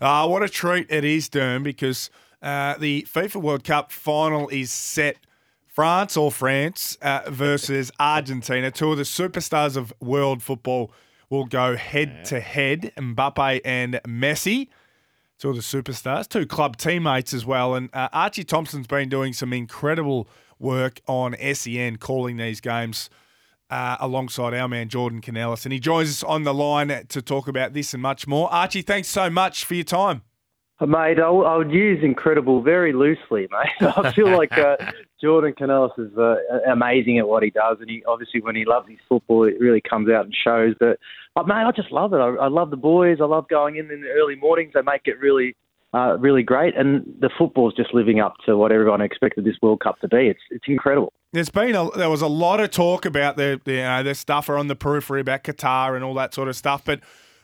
Ah, what a treat it is, Derm, because uh, the FIFA World Cup final is set. France or France uh, versus Argentina, two of the superstars of world football will go head to head. Mbappe and Messi, two of the superstars, two club teammates as well. And uh, Archie Thompson's been doing some incredible work on SEN calling these games uh, alongside our man Jordan Canellis. And he joins us on the line to talk about this and much more. Archie, thanks so much for your time. Mate, I, I would use incredible very loosely, mate. I feel like uh, Jordan Canellis is uh, amazing at what he does, and he obviously when he loves his football, it really comes out and shows. But, but mate, I just love it. I, I love the boys. I love going in in the early mornings. They make it really, uh, really great, and the football's just living up to what everyone expected this World Cup to be. It's it's incredible. There's been a, there was a lot of talk about the, the you know the stuff on the periphery about Qatar and all that sort of stuff, but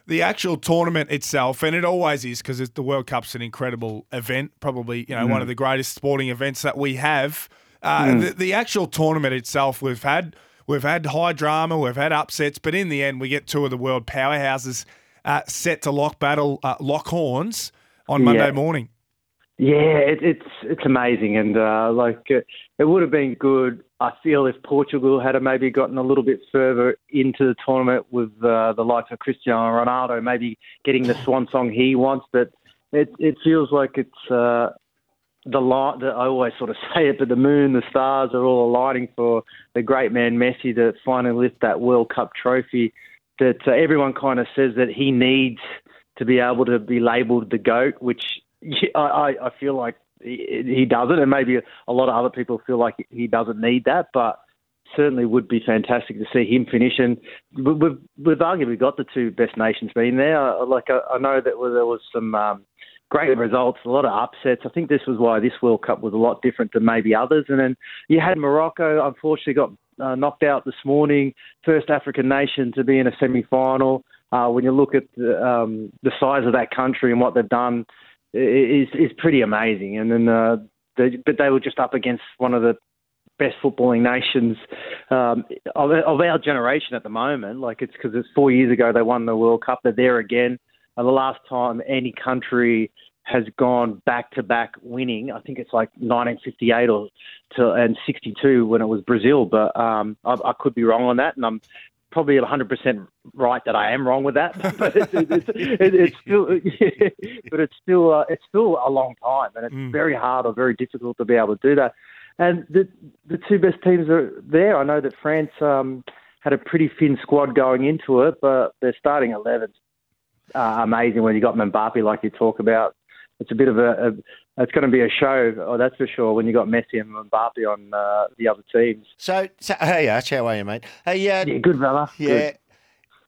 the actual tournament itself, and it always is because the World Cup's an incredible event, probably you know mm. one of the greatest sporting events that we have. Uh, mm. the, the actual tournament itself, we've had we've had high drama, we've had upsets, but in the end, we get two of the world powerhouses uh, set to lock battle, uh, lock horns on Monday morning. Yeah, it, it's it's amazing, and uh, like it, it would have been good. I feel if Portugal had maybe gotten a little bit further into the tournament with uh, the likes of Cristiano Ronaldo, maybe getting the swan song he wants, but it it feels like it's uh, the light. that I always sort of say it, but the moon, the stars are all aligning for the great man Messi to finally lift that World Cup trophy. That uh, everyone kind of says that he needs to be able to be labelled the goat, which I, I feel like he doesn't, and maybe a lot of other people feel like he doesn't need that, but certainly would be fantastic to see him finish. And we've, we've arguably got the two best nations being there. Like I, I know that there was some um, great results, a lot of upsets. I think this was why this World Cup was a lot different than maybe others. And then you had Morocco, unfortunately, got uh, knocked out this morning, first African nation to be in a semi-final. Uh, when you look at the, um, the size of that country and what they've done is is pretty amazing. And then, uh, they, but they were just up against one of the best footballing nations um, of, of our generation at the moment. Like it's because it's four years ago they won the World Cup. They're there again. And the last time any country has gone back to back winning, I think it's like 1958 or to, and 62 when it was Brazil. But um, I, I could be wrong on that, and I'm probably 100% right that I am wrong with that, but it's, it's, it's, it's still, but it's still, uh, it's still a long time, and it's mm. very hard or very difficult to be able to do that. And the the two best teams are there. I know that France um, had a pretty thin squad going into it, but their starting 11's uh, amazing when you got Mbappe, like you talk about. It's a bit of a, a it's going to be a show, oh, that's for sure, when you got Messi and Mbappe on uh, the other teams. So, so, hey, Arch, how are you, mate? Hey, uh, yeah, good, brother. Yeah. Good.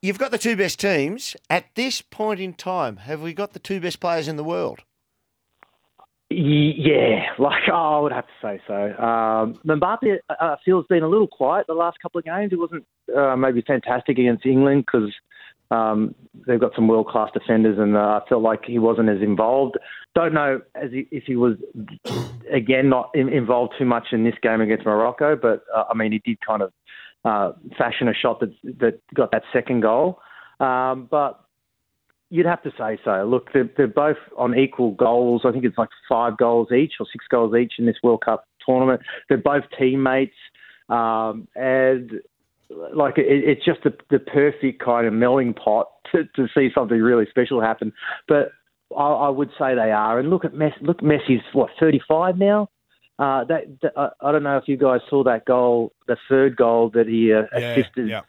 You've got the two best teams. At this point in time, have we got the two best players in the world? Yeah, like oh, I would have to say so. Um, Mbappe, uh, I feel, has been a little quiet the last couple of games. He wasn't uh, maybe fantastic against England because um, they've got some world class defenders, and uh, I felt like he wasn't as involved. Don't know as he, if he was again not in, involved too much in this game against Morocco, but uh, I mean he did kind of uh, fashion a shot that that got that second goal. Um, but you'd have to say so. Look, they're, they're both on equal goals. I think it's like five goals each or six goals each in this World Cup tournament. They're both teammates. Um, and like it, it's just the, the perfect kind of melting pot to, to see something really special happen. But I, I would say they are. And look at Messi. Look, Messi's what 35 now. Uh, that, that I, I don't know if you guys saw that goal, the third goal that he uh, yeah, assisted. Yeah.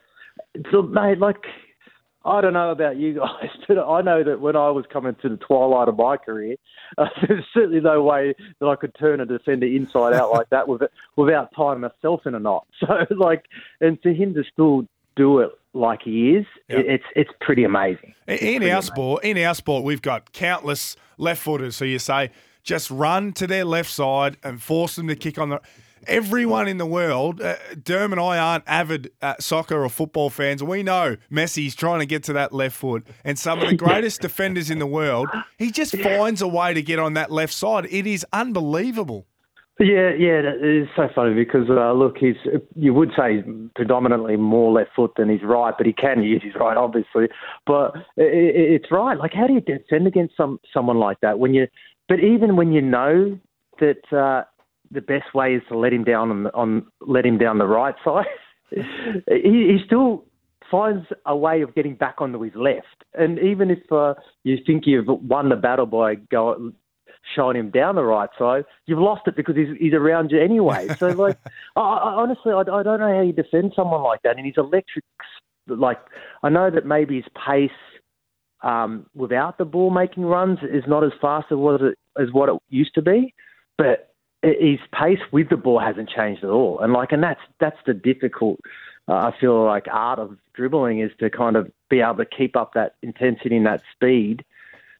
So, mate, like I don't know about you guys, but I know that when I was coming to the twilight of my career, uh, there's certainly no way that I could turn a defender inside out like that with, without tying myself in a knot. So, like, and for him to still do it like he is, Yep. it's it's pretty amazing. It's In pretty our amazing. sport, in our sport, we've got countless left footers. So you say just run to their left side and force them to kick on the. Everyone in the world, uh, Derm and I aren't avid uh, soccer or football fans. We know Messi's trying to get to that left foot, and some of the greatest defenders in the world, he just finds a way to get on that left side. It is unbelievable. Yeah, yeah, it is so funny because uh, look, he's you would say he's predominantly more left foot than he's right, but he can use his right, obviously. But i i it's right. Like, how do you defend against some someone like that when you? But even when you know that uh, the best way is to let him down on, the, on let him down the right side, he, he still finds a way of getting back onto his left. And even if uh, you think you've won the battle by go, showing him down the right side, you've lost it because he's, he's around you anyway. So, like, I, I, honestly, I, I don't know how you defend someone like that. And he's electric. Like, I know that maybe his pace um, without the ball making runs is not as fast as what it, as what it used to be, but his pace with the ball hasn't changed at all. And like, and that's that's the difficult. Uh, I feel like art of dribbling is to kind of be able to keep up that intensity and that speed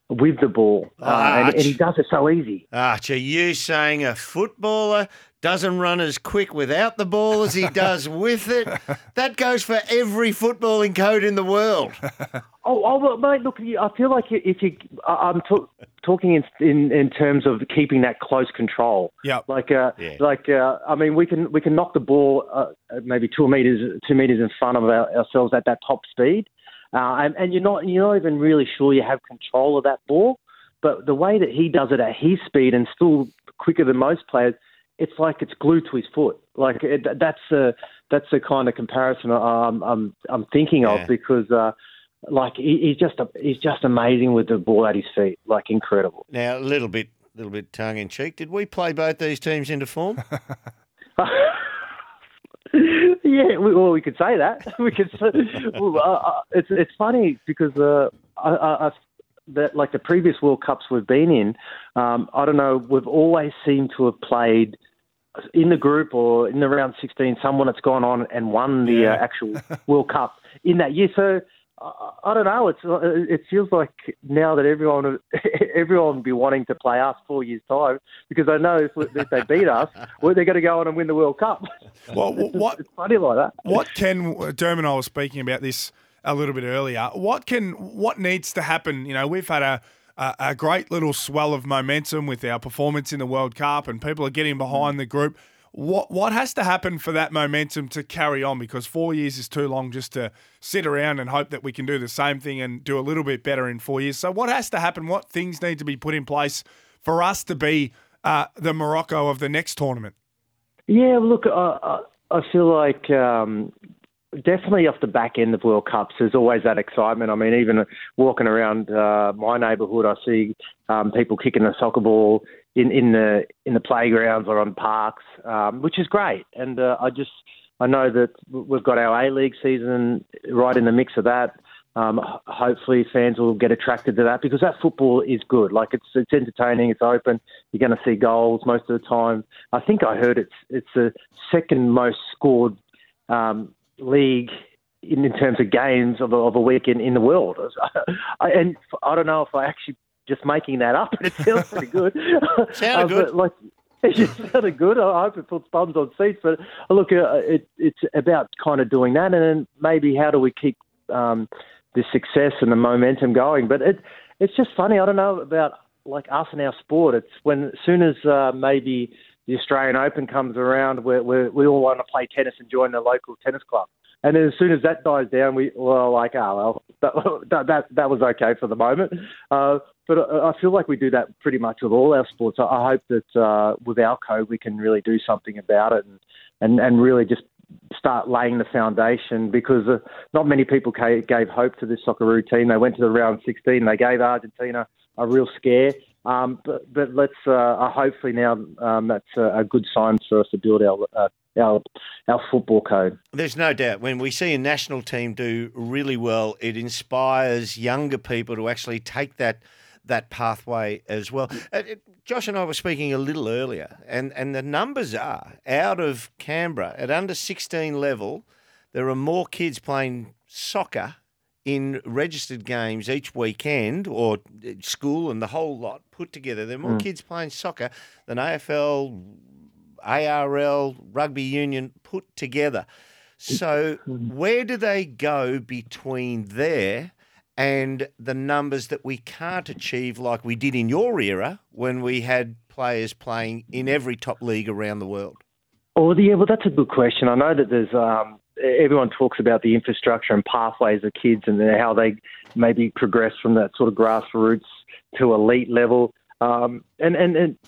with the ball, uh, and, and he does it so easy. Arch, are you saying a footballer doesn't run as quick without the ball as he does with it? That goes for every footballing code in the world. Oh, oh well, mate, look, I feel like if you, I'm talk, talking in, in in terms of keeping that close control. Yep. Like, uh, Yeah. like, uh, I mean, we can we can knock the ball uh, maybe two meters two meters in front of our, ourselves at that top speed, uh, and, and you're not you're not even really sure you have control of that ball. But the way that he does it at his speed and still quicker than most players, it's like it's glued to his foot. Like it, that's the that's the kind of comparison I'm I'm, I'm thinking Yeah. of because. Uh, like he, he's just a, he's just amazing with the ball at his feet, like incredible. Now, a little bit, little bit tongue in cheek. Did we play both these teams into form? yeah, we, well, we could say that. We could. Well, uh, uh, it's it's funny because uh, I, I, I, that like the previous World Cups we've been in, um, I don't know. We've always seemed to have played in the group or in the round 16 someone that's gone on and won the Yeah. uh, actual World Cup in that year. So. I I don't know. It's uh, it feels like now that everyone everyone will be wanting to play us four years time because they know if, if they beat us, well, they're going to go on and win the World Cup. Well, It's- what It's funny like that. what can Derm and I were speaking about this a little bit earlier. What can what needs to happen? You know, we've had a a, a great little swell of momentum with our performance in the World Cup, and people are getting behind the group. What what has to happen for that momentum to carry on? Because four years is too long just to sit around and hope that we can do the same thing and do a little bit better in four years. So what has to happen? What things need to be put in place for us to be uh, the Morocco of the next tournament? Yeah, look, I, I, feel like um, definitely off the back end of World Cups, there's always that excitement. I mean, even walking around uh, my neighbourhood, I see um, people kicking a soccer ball in, in the in the playgrounds or on parks, um, which is great. And uh, I just I know that we've got our A League season right in the mix of that. Um, hopefully, fans will get attracted to that because that football is good. Like it's it's entertaining, it's open. You're going to see goals most of the time. I think I heard it's it's the second most scored um, league in, in terms of games of a, of a week in, in the world. And I don't know if I actually just making that up, but it sounds pretty good. Sounded Uh, good. Like it sounded good. I hope it puts bums on seats. But look, uh, it, it's about kind of doing that, and then maybe how do we keep um, the success and the momentum going? But it it's just funny. I don't know about like us and our sport. It's when as soon as uh, maybe the Australian Open comes around, we we we all want to play tennis and join the local tennis club. And then as soon as that dies down, we well like oh well that that that was okay for the moment. Uh, but I feel like we do that pretty much with all our sports. I- hope that uh, with our code we can really do something about it and and, and really just start laying the foundation because uh, not many people gave hope to this soccer team. They went to the round 16. They gave Argentina a real scare. Um, but, but let's uh, uh, hopefully now um, that's a, a good sign for us to build our uh, our our football code. There's no doubt when we see a national team do really well, it inspires younger people to actually take that that pathway as well. Uh, Josh and I were speaking a little earlier, and, and the numbers are out of Canberra at under 16 level, there are more kids playing soccer in registered games each weekend or uh, school and the whole lot put together. There are more kids playing soccer than AFL, ARL, rugby union put together. So, where do they go between there and the numbers that we can't achieve like we did in your era when we had players playing in every top league around the world? Oh, yeah, well, that's a good question. I know that there's um, everyone talks about the infrastructure and pathways of kids and how they maybe progress from that sort of grassroots to elite level. Um, and, and, and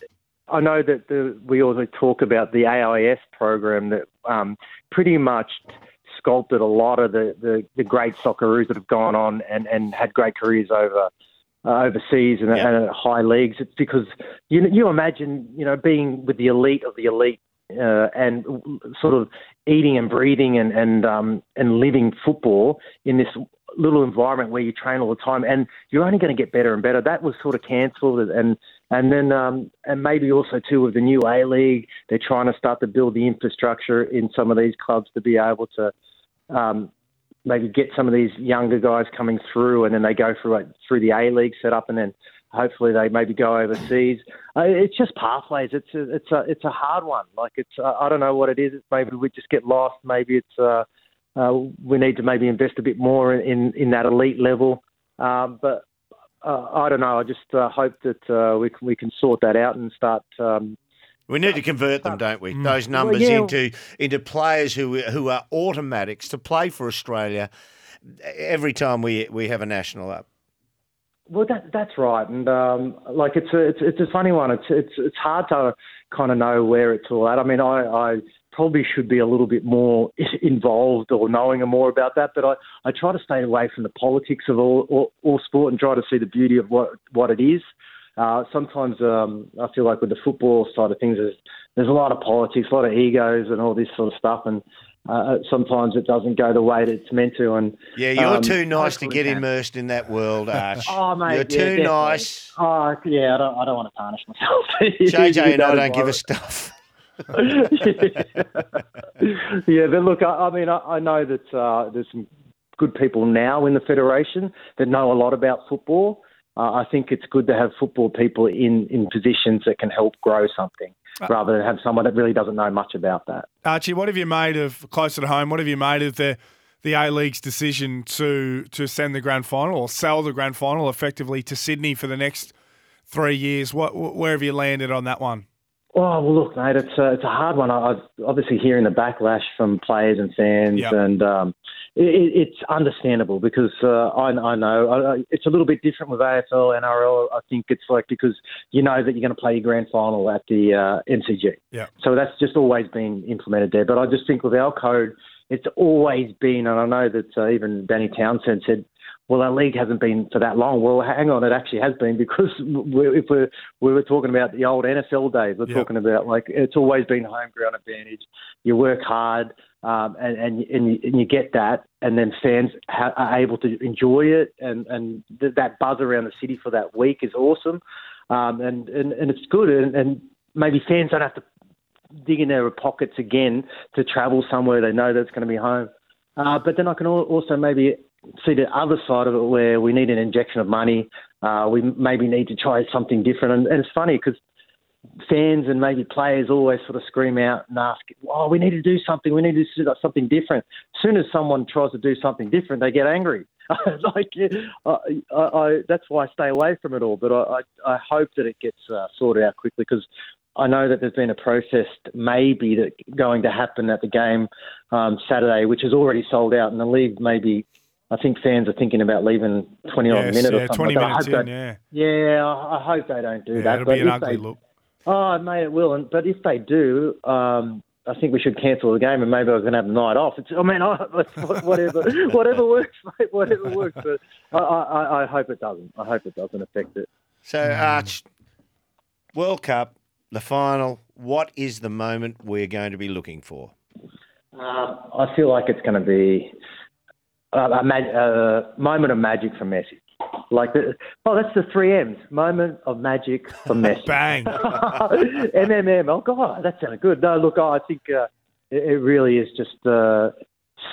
I know that the, we also talk about the AIS program that um, pretty much sculpted a lot of the, the, the, great Socceroos that have gone on and, and had great careers over uh, overseas and, yep. and, at high leagues. It's because you you imagine you know being with the elite of the elite uh, and sort of eating and breathing and and um, and living football in this little environment where you train all the time, and you're only going to get better and better. That was sort of cancelled, and and then um, and maybe also too with the new A League, they're trying to start to build the infrastructure in some of these clubs to be able to. Um, maybe get some of these younger guys coming through, and then they go through like, through the A League setup, and then hopefully they maybe go overseas. Uh, it's just pathways. It's a, it's a it's a hard one. Like it's uh, I don't know what it is. It's maybe we just get lost. Maybe it's uh, uh, we need to maybe invest a bit more in in that elite level. Um, but uh, I don't know. I just uh, hope that uh, we can, we can sort that out and start. Um, we need to convert them, don't we? Those numbers well, yeah. into into players who who are automatics to play for Australia every time we we have a national up. Well, that that's right, and um, like it's a it's it's a funny one. It's it's it's hard to kind of know where it's all at. I mean, I, I probably should be a little bit more involved or knowing more about that, but I, I try to stay away from the politics of all, all, all sport and try to see the beauty of what what it is. Uh, sometimes um, I feel like with the football side of things, there's, there's a lot of politics, a lot of egos, and all this sort of stuff, and uh, sometimes it doesn't go the way that it's meant to. And yeah, you're um, too nice to get immersed in that world, Arch. oh, mate, you're too yeah, nice. Oh, yeah, I don't, I don't want to tarnish myself. JJ and I don't give a stuff. yeah, but look, I, I mean, I, I, know that uh, there's some good people now in the federation that know a lot about football. I think it's good to have football people in, in positions that can help grow something. Rather than have someone that really doesn't know much about that. Archie, what have you made of closer to home? What have you made of the the A League's decision to to send the grand final or sell the grand final effectively to Sydney for the next three years? What where have you landed on that one? Oh well, look, mate, it's a, it's a hard one. I, have obviously hearing the backlash from players and fans, yep. and um, it, it's understandable because uh, I, I know I, it's a little bit different with AFL, NRL. I think it's like because you know that you're going to play your grand final at the uh, MCG. Yeah. So that's just always been implemented there. But I just think with our code, it's always been, and I know that uh, even Danny Townsend said well, our league hasn't been for that long. Well, hang on, it actually has been because we're, if we're, we were talking about the old NSL days, we're yep. talking about like it's always been home ground advantage. You work hard, um, and and and you, and you, get that, and then fans ha- are able to enjoy it, and and th- that buzz around the city for that week is awesome, um, and, and and it's good, and, and maybe fans don't have to dig in their pockets again to travel somewhere they know that's going to be home. Uh, but then I can also maybe see the other side of it where we need an injection of money. Uh, we maybe need to try something different. And, and it's funny because fans and maybe players always sort of scream out and ask, "Oh, we need to do something. We need to do something different." As soon as someone tries to do something different, they get angry. like, I, I, I, that's why I stay away from it all. But I, I, I hope that it gets uh, sorted out quickly because I know that there's been a protest maybe that going to happen at the game um, Saturday, which is already sold out, and the league maybe I think fans are thinking about leaving 20 yes, odd minutes yeah, or something. 20 minutes in, yeah. Yeah, I hope they don't do yeah, that. It'll but be an ugly they, look. Oh, mate, it will. And, but if they do, um, I think we should cancel the game and maybe I can have the night off. It's, I mean, I, whatever, whatever works, mate, whatever works. But I, I, I hope it doesn't. I hope it doesn't affect it. So, Arch, World Cup, the final. What is the moment we're going to be looking for? Uh, I feel like it's going to be a, mag- a moment of magic for Messi. Like the, oh, that's the three M's. Moment of magic for Messi. Bang. MMM. Oh God, that sounded good. No, look, I think uh, it, it, really is just uh,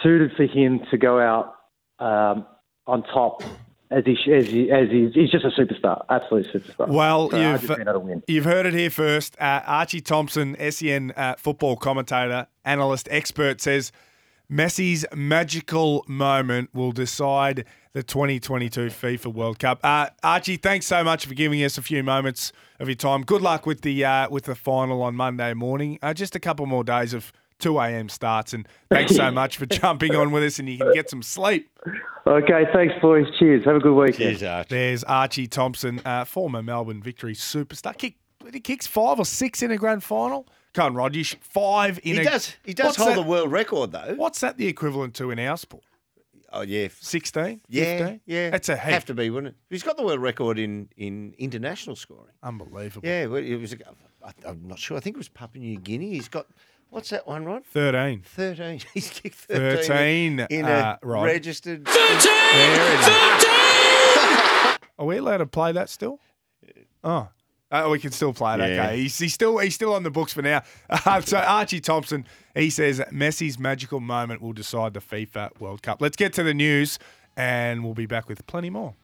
suited for him to go out um, on top as he as he as he's, he's just a superstar, absolute superstar. Well, so you've you've heard it here first. Uh, Archie Thompson, SEN uh, football commentator, analyst, expert, says Messi's magical moment will decide the 2022 FIFA World Cup. Uh, Archie, thanks so much for giving us a few moments of your time. Good luck with the uh, with the final on Monday morning. Uh, just a couple more days of 2 a.m. starts, and thanks so much for jumping on with us, and you can get some sleep. Okay, thanks, boys. Cheers. Have a good weekend. Cheers, Archie. There's Archie Thompson, uh, former Melbourne Victory superstar. Kick, he kicks five or six in a grand final. Come on, Rod, you should, five in He a. does. He does hold that- the world record though. What's that the equivalent to in our sport? Oh yeah, 16? yeah, 15? yeah. That's a heap. Have to be, wouldn't it? He's got the world record in in international scoring. Unbelievable. Yeah, well, it was. A, I, I'm not sure. I think it was Papua New Guinea. He's got what's that one, Rod? 13. Thirteen. He's kicked thirteen. 13, in uh, a Rod. registered. There it is. Are we allowed to play that still? Oh. Uh, we can still play it. Yeah. Okay, he's, he's still he's still on the books for now. Uh, so Archie Thompson, he says Messi's magical moment will decide the FIFA World Cup. Let's get to the news, and we'll be back with plenty more.